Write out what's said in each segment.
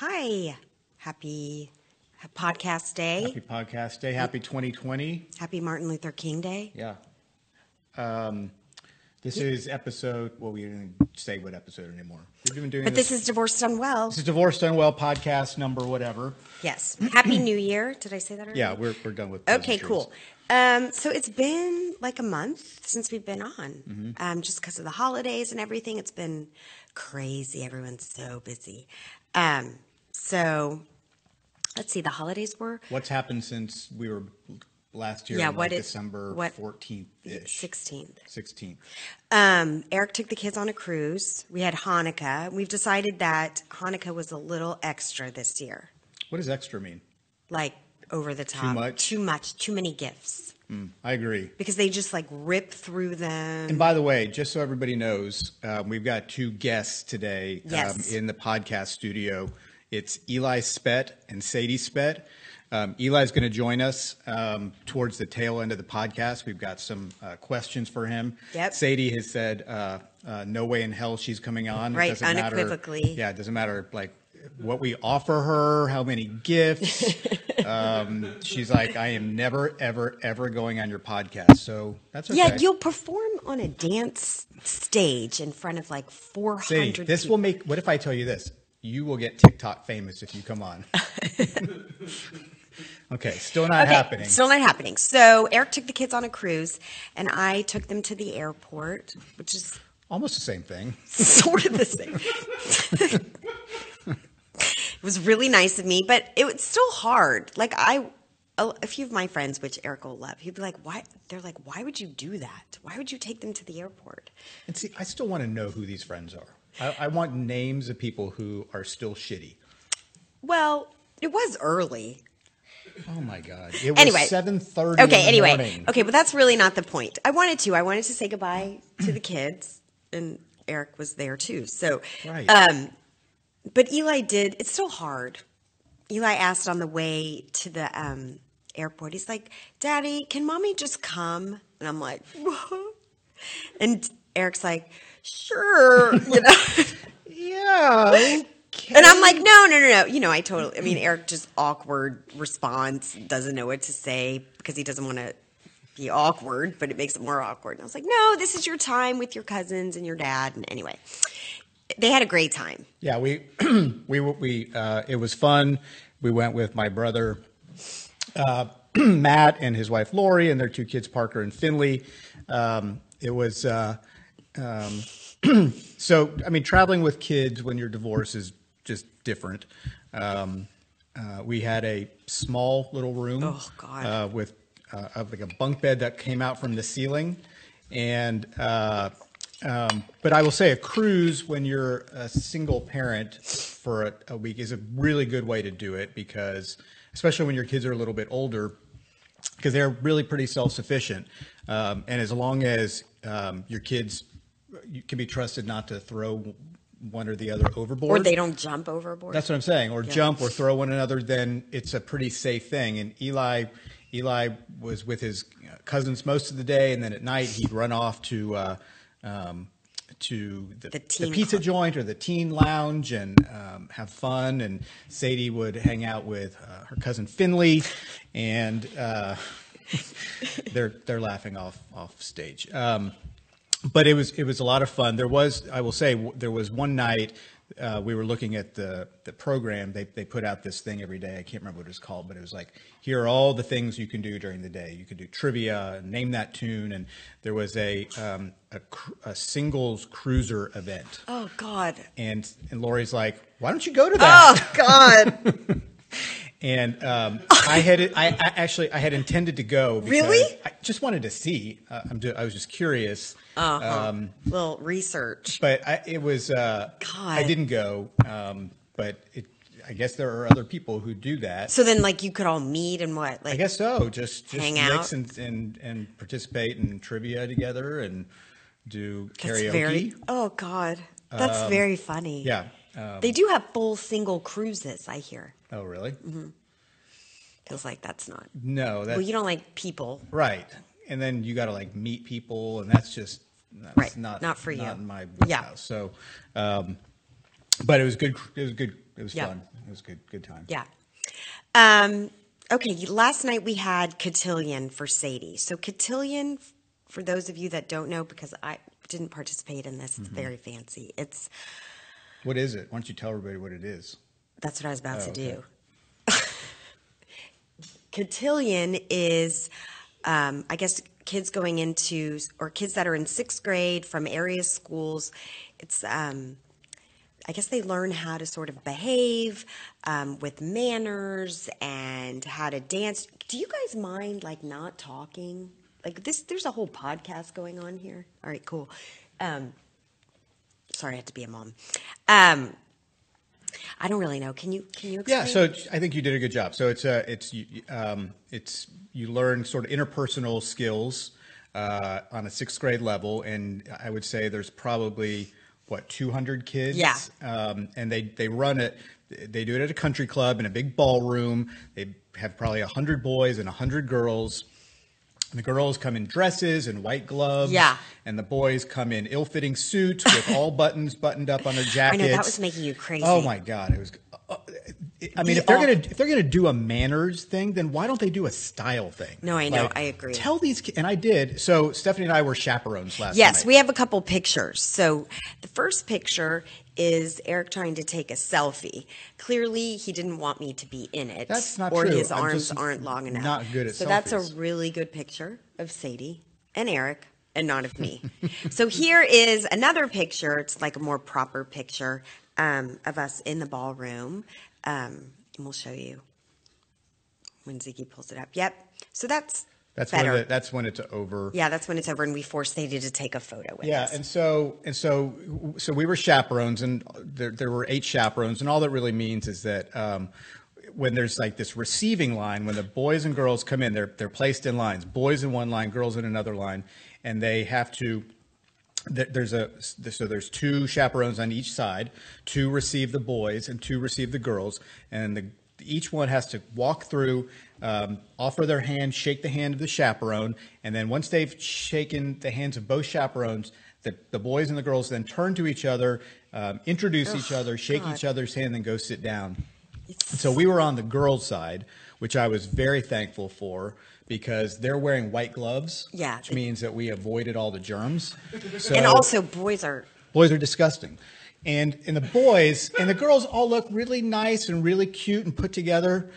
Hi. Happy podcast day. Happy podcast day. Happy 2020. Happy Martin Luther King Day. Yeah. Um, this is episode. Well, we didn't say what episode anymore. We've been doing But this is Divorced Done Well. this is divorced unwell podcast number whatever. Yes. Happy New Year. Did I say that already? Yeah, we're we're done with. Okay, cool. Um, so it's been like a month since we've been on, Mm-hmm. um, just because of the holidays and everything. It's been crazy. Everyone's so busy. Um, so let's see. The holidays were What's happened since we were last year? Yeah, in, what like it- December what- fourteenth ish, 16th. sixteenth. Um, Eric took the kids on a cruise. We had Hanukkah. We've decided that Hanukkah was a little extra this year, What does extra mean? like over the top, much? too much, too many gifts, I agree. because they just like rip through them. And by the way, just so everybody knows, um, we've got two guests today Yes. um, in the podcast studio. It's Eli Spett and Sadie Spett. Um, Eli's going to join us um, towards the tail end of the podcast. We've got some uh, questions for him. Yep. Sadie has said, uh, uh, "No way in hell she's coming on." It Right, matter- unequivocally. yeah, it doesn't matter like what we offer her, how many gifts. um, she's like, "I am never, ever, ever going on your podcast." So that's okay. Yeah, you'll perform on a dance stage in front of like 400 this people. will make. What if I tell you this? You will get TikTok famous if you come on. okay, still not Okay, happening. Still not happening. So Eric took the kids on a cruise, and I took them to the airport, which is Almost the same thing. sort of the same. it was really nice of me, but it was still hard. Like I, a few of my friends, which Eric will love, he'd be like, "Why?" They're like, "Why would you do that? Why would you take them to the airport?" And see, I still want to know who these friends are. I, I want names of people who are still shitty. Well, it was early. Oh my god! It was Anyway. seven thirty. Okay, anyway. Morning. Okay, but that's really not the point. I wanted to. I wanted to say goodbye to the kids, and Eric was there too. So, Right. um, but Eli did. It's still hard. Eli asked on the way to the um, airport. He's like, "Daddy, can mommy just come?" And I'm like, "What?" And Eric's like, "Sure," you know. Yeah. And I'm like, no, no, no, no. You know, I totally, I mean, Eric just awkward response, doesn't know what to say because he doesn't want to be awkward, but it makes it more awkward. And I was like, no, this is your time with your cousins and your dad. And anyway, they had a great time. Yeah, we we we uh, it was fun. We went with my brother uh, Matt and his wife Lori and their two kids Parker and Finley. Um, it was uh, um, so I mean traveling with kids when you're divorced is just different. Um, uh, we had a small little room Oh. Uh, with uh, of like a bunk bed that came out from the ceiling, and uh, um, but I will say a cruise when you're a single parent for a, a week is a really good way to do it because especially when your kids are a little bit older because they're really pretty self-sufficient um, and as long as um, your kids you can be trusted not to throw one or the other overboard Or they don't jump overboard. that's what I'm saying. Or Yeah. jump or throw one another, then it's a pretty safe thing. And Eli, Eli was with his cousins most of the day, and then at night he'd run off to uh, um, to the, The the, pizza club. joint or the teen lounge and um, have fun. And Sadie would hang out with uh, her cousin Finley, and uh, they're they're laughing off off stage. Um, but it was it was a lot of fun. There was I will say there was one night uh, we were looking at the the program. They they put out this thing every day. I can't remember what it was called, but it was like here are all the things you can do during the day. You could do trivia, name that tune, and there was a um, a, a singles cruiser event. oh, God. And and Lori's like, why don't you go to that? Oh, God. And um, I had I, I actually I had intended to go. because Really? I just wanted to see. Uh, I'm ju- I was just curious. Uh-huh. Um, Little research. but I, it was uh, I didn't go. Um, but it, I guess there are other people who do that. So then, like, you could all meet and what? Like, I guess so. Just, just Hang mix out? and, and and participate in trivia together and do that's karaoke. very. Oh God, that's very funny. Yeah. Um, They do have full single cruises. I hear. oh, really? Mm-hmm. Feels like that's not. No, that's Well, you don't like people. right. And then you got to like meet people, and that's just that's Right. Not Not for you. Not in my Yeah. wheelhouse. So, um, but it was good. It was good. It was Yeah. fun. It was good. Good time. Yeah. Um, okay. Last night we had cotillion for Sadie. So cotillion, for those of you that don't know, because I didn't participate in this, Mm-hmm. it's very fancy. It's What is it? Why don't you tell everybody what it is? that's what I was about Oh, to okay. do. cotillion is, um, I guess, kids going into or kids that are in sixth grade from area schools. It's um, I guess they learn how to sort of behave um, with manners and how to dance. Do you guys mind like not talking? Like this, there's a whole podcast going on here. All right, cool. Sorry, I had to be a mom. Um, I don't really know. Can you can you explain? Yeah, so I think you did a good job. So it's uh, it's you- um, it's you learn sort of interpersonal skills uh, on a sixth grade level, and I would say there's probably what 200 kids. Yeah. um, and they they run it. They do it at a country club in a big ballroom. They have probably 100 boys and 100 girls. The girls come in dresses and white gloves. Yeah. And the boys come in ill-fitting suits with all buttons buttoned up on their I jackets. know that was making you crazy. Oh my god, it was. I mean, The if they're all- gonna if they're gonna do a manners thing, then why don't they do a style thing? No, I know, I agree. Tell these, and I did. So Stephanie and I were chaperones last night. Yes, night. we have a couple pictures. So the first picture is Eric trying to take a selfie. Clearly, he didn't want me to be in it. That's not or true. his arms aren't long enough. not good at So that's a really good picture of Sadie and Eric and not of me. so here is another picture. It's like a more proper picture um, of us in the ballroom. Um, and we'll show you when Ziggy pulls it up. Yep. So that's That's better. when the, that's when it's over. yeah, that's when it's over and we force Sadie to take a photo with Yeah, us. and so and so so we were chaperones, and there there were eight chaperones, and all that really means is that um, when there's like this receiving line, when the boys and girls come in, they're they're placed in lines, boys in one line, girls in another line, and they have to. There- There's a so there's two chaperones on each side, two receive the boys and two receive the girls, and the each one has to walk through, um, offer their hand, shake the hand of the chaperone, and then once they've shaken the hands of both chaperones, the, the boys and the girls then turn to each other, um, introduce each other, shake God. each other's hand, and go sit down. So we were on the girls' side, which I was very thankful for because they're wearing white gloves, Yeah. which means that we avoided all the germs. So and also, boys are boys are disgusting. And and the boys and the girls all look really nice and really cute and put together.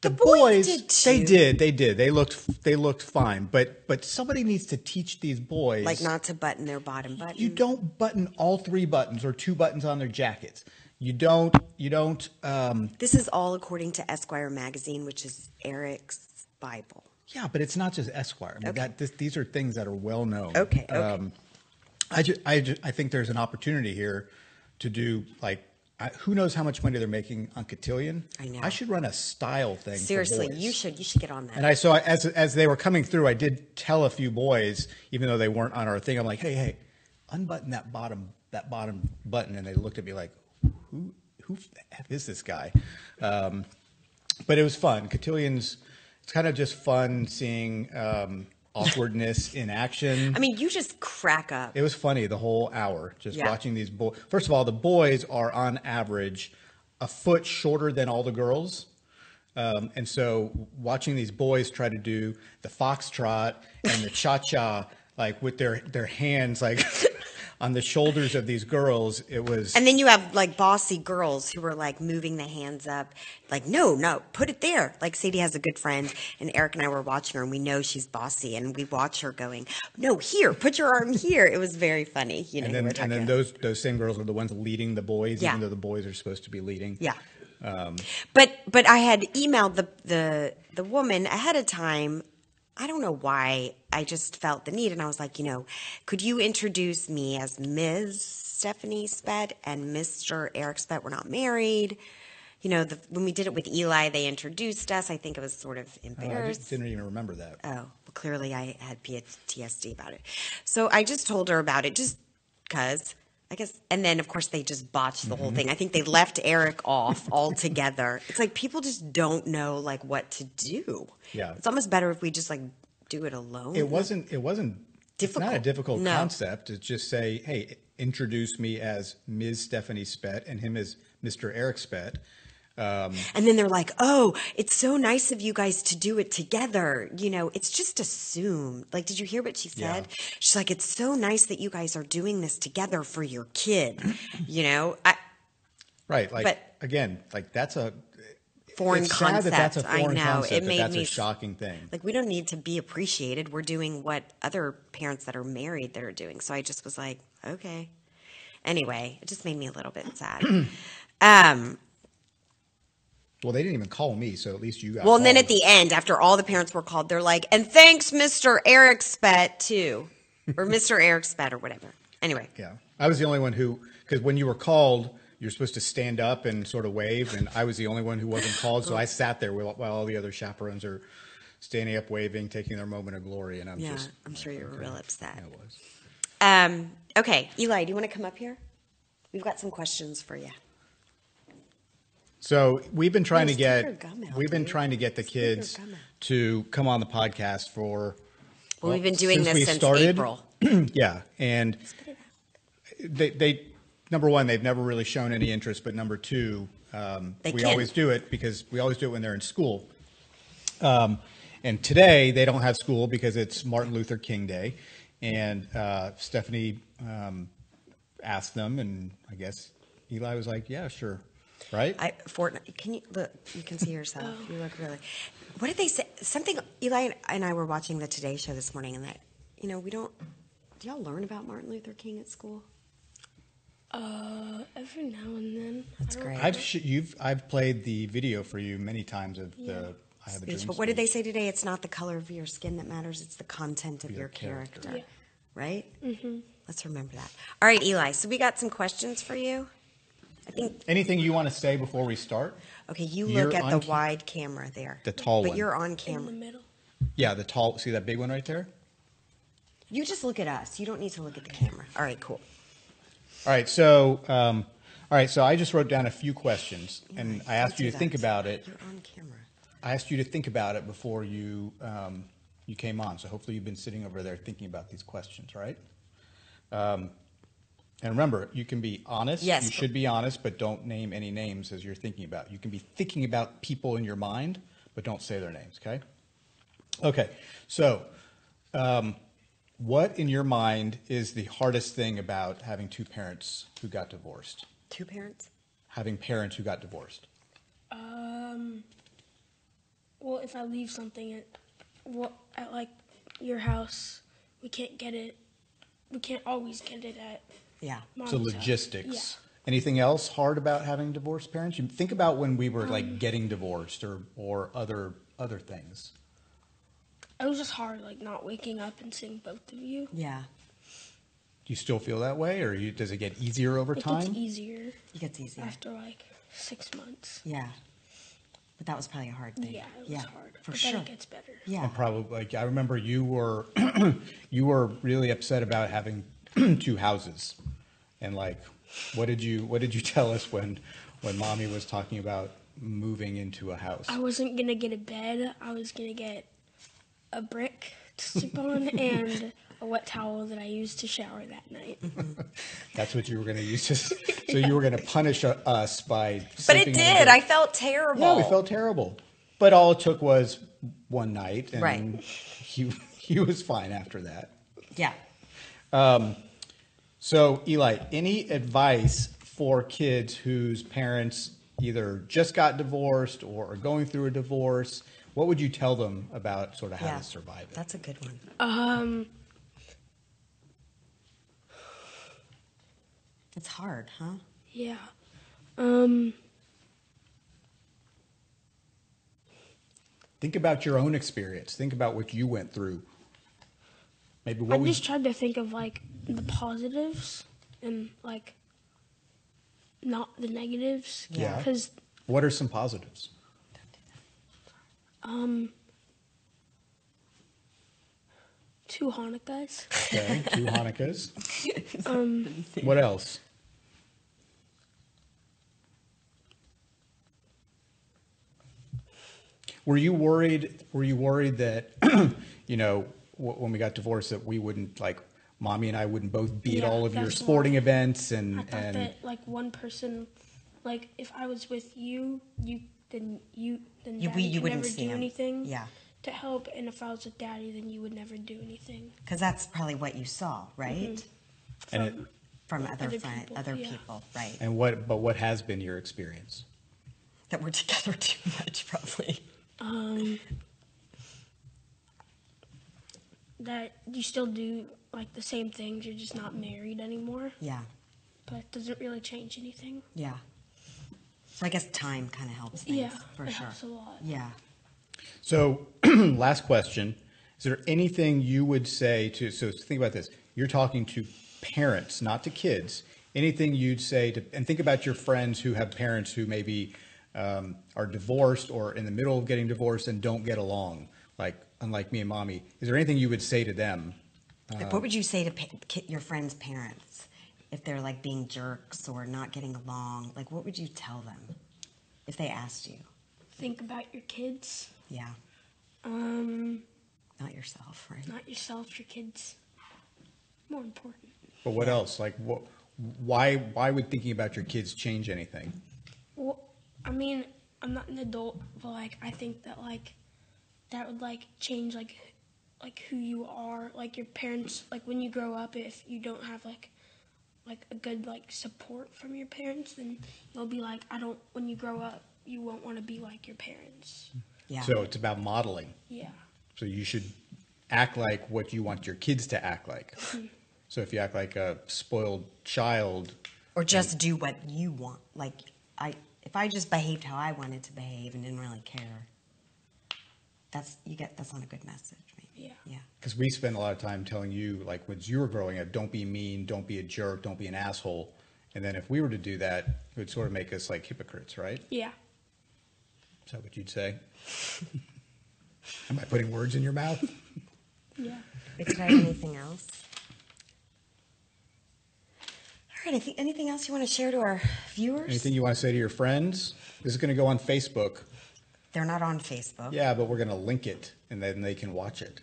The, boys did they did, they did. They looked they looked fine. But but somebody needs to teach these boys like not to button their bottom button. you don't button all three buttons or two buttons on their jackets. You don't you don't um This is all according to Esquire magazine, which is Eric's Bible. Yeah, but it's not just Esquire. I mean, Okay. that, this, these are things that are well known. Okay, okay. Um, I, ju- I, ju- I think there's an opportunity here to do like, I, who knows how much money they're making on cotillion? I know. I should run a style thing. for Seriously, you should you should get on that. And I so as as they were coming through, I did tell a few boys, even though they weren't on our thing. I'm like, hey, hey, unbutton that bottom that bottom button, and they looked at me like, who who is this guy? Um, but it was fun. Cotillions, it's kind of just fun seeing um, awkwardness in action. I mean, you just crack up. It was funny the whole hour just Yeah. watching these boys. First of all, the boys are on average a foot shorter than all the girls. Um, and so watching these boys try to do the foxtrot and the cha cha, like with their, their hands like on the shoulders of these girls, it was. and then you have like bossy girls who were like moving the hands up, like no, no, put it there. Like Sadie has a good friend, and Eric and I were watching her, and we know she's bossy, and we watch her going, no, here, put your arm here. It was very funny, you know. and then, and then about- those those same girls are the ones leading the boys, Yeah. even though the boys are supposed to be leading. Yeah. Um, but but I had emailed the the the woman ahead of time. I don't know why. I just felt the need, and I was like, you know, could you introduce me as Ms. Stephanie Spett and Mr. Eric Spett? We're not married. You know, the, when we did it with Eli, they introduced us. I think it was sort of Oh, I just didn't even remember that. Oh, well, clearly I had PTSD about it. So I just told her about it just because, I guess. And then, of course, they just botched the whole Mm-hmm. thing. I think they left Eric off altogether. It's like people just don't know like what to do. Yeah. It's almost better if we just like do it alone. It wasn't. It wasn't. It's not a Difficult. difficult No. concept to just say, "Hey, introduce me as Ms. Stephanie Spett and him as Mr. Eric Spett." And then they're like, oh, it's so nice of you guys to do it together. You know, it's just assumed. Like, did you hear what she said? Yeah. She's like, it's so nice that you guys are doing this together for your kid. you know, I, Right. Like But- again, like that's a foreign it's concept. sad that that's a I foreign know. concept. it that made that's me a shocking thing. Like, we don't need to be appreciated. We're doing what other parents that are married that are doing. So I just was like, okay. Anyway, it just made me a little bit sad. um, Well, they didn't even call me, so at least you got. well, and then at the end, after all the parents were called, they're like, and thanks, Mr. Eric Spett, too. Or Mr. Eric Spett, or whatever. Anyway. Yeah, I was the only one who because when you were called, you're supposed to stand up and sort of wave, and I was the only one who wasn't called, so I sat there while, while all the other chaperones are standing up, waving, taking their moment of glory, and I'm Yeah, just. I'm sure you were real upset. I was. Um, okay, Eli, do you want to come up here? We've got some questions for you. So we've been trying No, to get gum we've been dude. trying to get the kids to come on the podcast for. Well, we've been doing since this we since started. April. yeah, and they, they number one they've never really shown any interest, but number two um, we can. always do it because we always do it when they're in school. Um, and today they don't have school because it's Martin Luther King Day, and uh, Stephanie um, asked them, and I guess Eli was like, "Yeah, sure." Right? I Fortnite. Can you look? You can see yourself. You look really. What did they say? Something. Eli and I were watching the Today Show this morning, and that you know we don't. Do y'all learn about Martin Luther King at school? Uh, every now and then. That's great. I've sh- you've I've played the video for you many times of the I have a dream. Speech, but what did they say today? It's not the color of your skin that matters; it's the content of Your your character. character. Yeah. Right? Mm-hmm. Let's remember that. All right, Eli. So we got some questions for you. I think. Anything you want to say before we start? Okay, you You're look at the on ca- wide camera there. The tall but one. you're on camera. In the camera. middle. Yeah, the tall. See that big one right there? You just look at us. You don't need to look at the camera. All right, cool. All right. So, um, all right. So I just wrote down a few questions, and I asked you do to think about it. You're on camera. I asked you to think about it before you um, you came on. So hopefully you've been sitting over there thinking about these questions, right? Um, and remember, you can be honest. Yes, You should be honest, but don't name any names as you're thinking about. You can be thinking about people in your mind, but don't say their names. Okay. Okay. So, um, what in your mind is the hardest thing about having two parents who got divorced? Two parents? Having parents who got divorced. Um. Well, if I leave something at, what at like your house, we can't get it. We can't always get it at Yeah. So house. logistics. Anything else hard about having divorced parents? You think about when we were Um, like getting divorced or or other other things. It was just hard, like not waking up and seeing both of you. Yeah. Do you still feel that way, or you, does it get easier over It time? It gets easier It gets easier. after like six months. Yeah. But that was probably a hard thing. Yeah, it was yeah, hard. For but sure. then it gets better. yeah. And probably like I remember you were you were really upset about having two houses, and like what did you what did you tell us when when mommy was talking about moving into a house? I wasn't gonna get a bed. I was gonna get a brick to sleep on and a wet towel that I used to shower that night. That's what you were going to use. To, so you were going to punish uh, us by. But it sleeping in a did. I felt terrible. Yeah, we felt terrible. But all it took was one night, and Right. he he was fine after that. Yeah. So, Eli, any advice for kids whose parents either just got divorced or are going through a divorce? What would you tell them about sort of how yeah, to survive it? That's a good one. Um, it's hard, huh? Yeah. Um, Think about your own experience. Think about what you went through Maybe what I just tried to think of like the positives and like not the negatives. Yeah. Because what are some positives? um, two Hanukkahs. Okay, two Hanukkahs. Um, What else? Were you worried? Were you worried that, you know, w- when we got divorced, that we wouldn't like, mommy and I wouldn't both be at all of your sporting why. events and I thought and that like one person, like if I was with you, you then you then You- daddy you could wouldn't never see do him. anything. Yeah. To help, and if I was with daddy, then you would never do anything. Because that's probably what you saw, right? and, it, From other Other friend, people, other yeah. people, right? and what? But what has been your experience? That we're together too much, probably. Um, that you still do like the same things. You're just not married anymore, Yeah, but it doesn't really change anything. yeah. So I guess time kind of helps things Yeah, for it sure. helps a lot. Yeah. So, last question: Is there anything you would say to? So think about this. You're talking to parents, not to kids. Anything you'd say to, and think about your friends who have parents who maybe um, are divorced or in the middle of getting divorced and don't get along, like unlike me and mommy. Is there anything you would say to them? Like, what would you say to pa- your friends' parents if they're like being jerks or not getting along? Like, what would you tell them if they asked you? Think about your kids. Yeah, Um, not yourself, right? not yourself. Your kids. More important. But what else? Like what? Why? Why would thinking about your kids change anything? Well, I mean, I'm not an adult, but like I think that like that would like change like like who you are, like your parents. Like when you grow up, if you don't have like like a good like support from your parents, then you'll be like I don't. When you grow up, you won't want to be like your parents. Yeah. So it's about modeling. Yeah. So you should act like what you want your kids to act like. Mm-hmm. So if you act like a spoiled child, or just do what you want. Like, I if I just behaved how I wanted to behave and didn't really care, that's you get that's not a good message. Maybe. Yeah. Yeah. because we spend a lot of time telling you, like when you were growing up, don't be mean, don't be a jerk, don't be an asshole. And then if we were to do that, it would sort of make us like hypocrites, right? Yeah. Is that what you'd say? Am I putting words in your mouth? Yeah. Wait, did I anything else? All right. Anything, anything else you want to share to our viewers? Anything you want to say to your friends? This is going to go on Facebook. They're not on Facebook. Yeah, but we're going to link it and then they can watch it.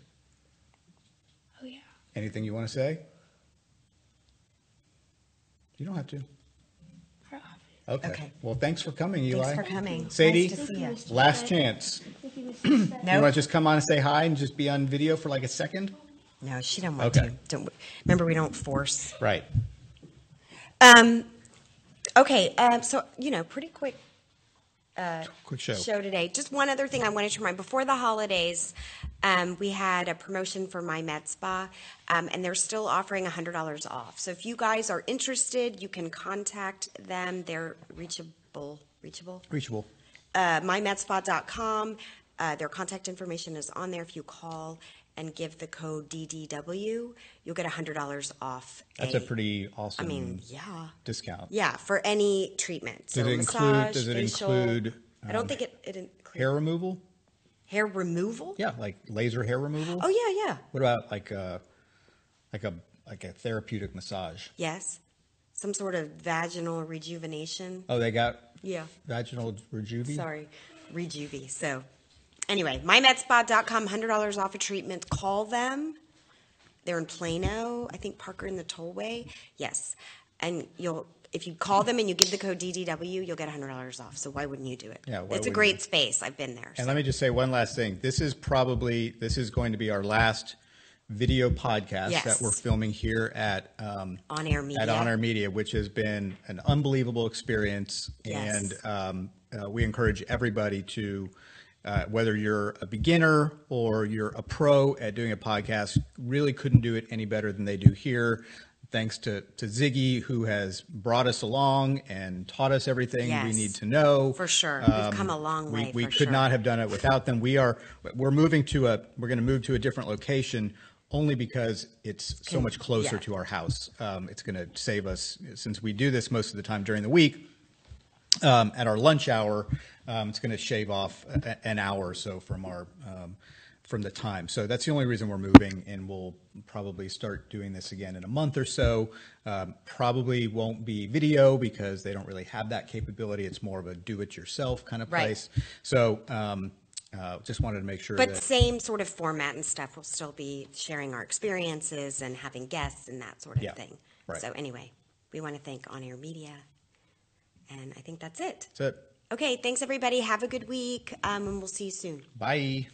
Oh yeah. Anything you want to say? You don't have to. I don't have it. Okay. Okay. Well, thanks for coming, Eli. Thanks for coming. Sadie? Nice to see Thank you. you, Last chance. You, Mr. No. You want to just come on and say hi and just be on video for like a second? No, she don't want Okay. to. Don't remember we don't force. Right. Um, okay, um, so you know, pretty quick Quick show. show today. Just one other thing I wanted to remind before the holidays, um, we had a promotion for My Med Spa, um, and they're still offering $100 off. So if you guys are interested, you can contact them. They're reachable. Reachable? Reachable. Uh, mymedspa.com. Uh, their contact information is on there. If you call and give the code DDW, you'll get $100 off. That's a pretty awesome I mean, yeah. discount. Yeah, for any treatment. Does so it include- does it facial. include, I don't um, think it, it includes Hair removal? hair removal. Yeah, like laser hair removal. Oh yeah, yeah. What about like a like a like a therapeutic massage? Yes. Some sort of vaginal rejuvenation. Oh, they got Yeah. vaginal rejuvi. Sorry, rejuvie. So, anyway, mymedspa.com, $100 off a treatment. Call them. They're in Plano. I think Parker in the Tollway. Yes. And you'll, if you call them and you give the code DDW, you'll get $100 off. So why wouldn't you do it? Yeah, It's a great you? space. I've been there. And so. let me just say one last thing. This is probably this is going to be our last video podcast Yes. that we're filming here at um, On Air Media. at On Air Media, which has been an unbelievable experience. Yes. And um, uh, we encourage everybody to, uh, whether you're a beginner or you're a pro at doing a podcast, really couldn't do it any better than they do here. thanks to, to Ziggy, who has brought us along and taught us everything we need to know. For sure. We've come a long Um, we, way, we for could sure. not have done it without them. We are we're moving to a we're going to move to a different location only because it's so much closer yeah. to our house. Um, it's going to save us since we do this most of the time during the week. Um, at our lunch hour, um, it's going to shave off a, an hour or so from our um, from the time. So that's the only reason we're moving, and we'll probably start doing this again in a month or so. Um, probably won't be video because they don't really have that capability. It's more of a do-it-yourself kind of Right. place. So um, uh, just wanted to make sure But that same sort of format and stuff. We'll still be sharing our experiences and having guests and that sort of Yeah, thing. right. So anyway, we want to thank On Air Media, and I think that's it. that's it. Okay, thanks everybody. Have a good week, um, and we'll see you soon. Bye.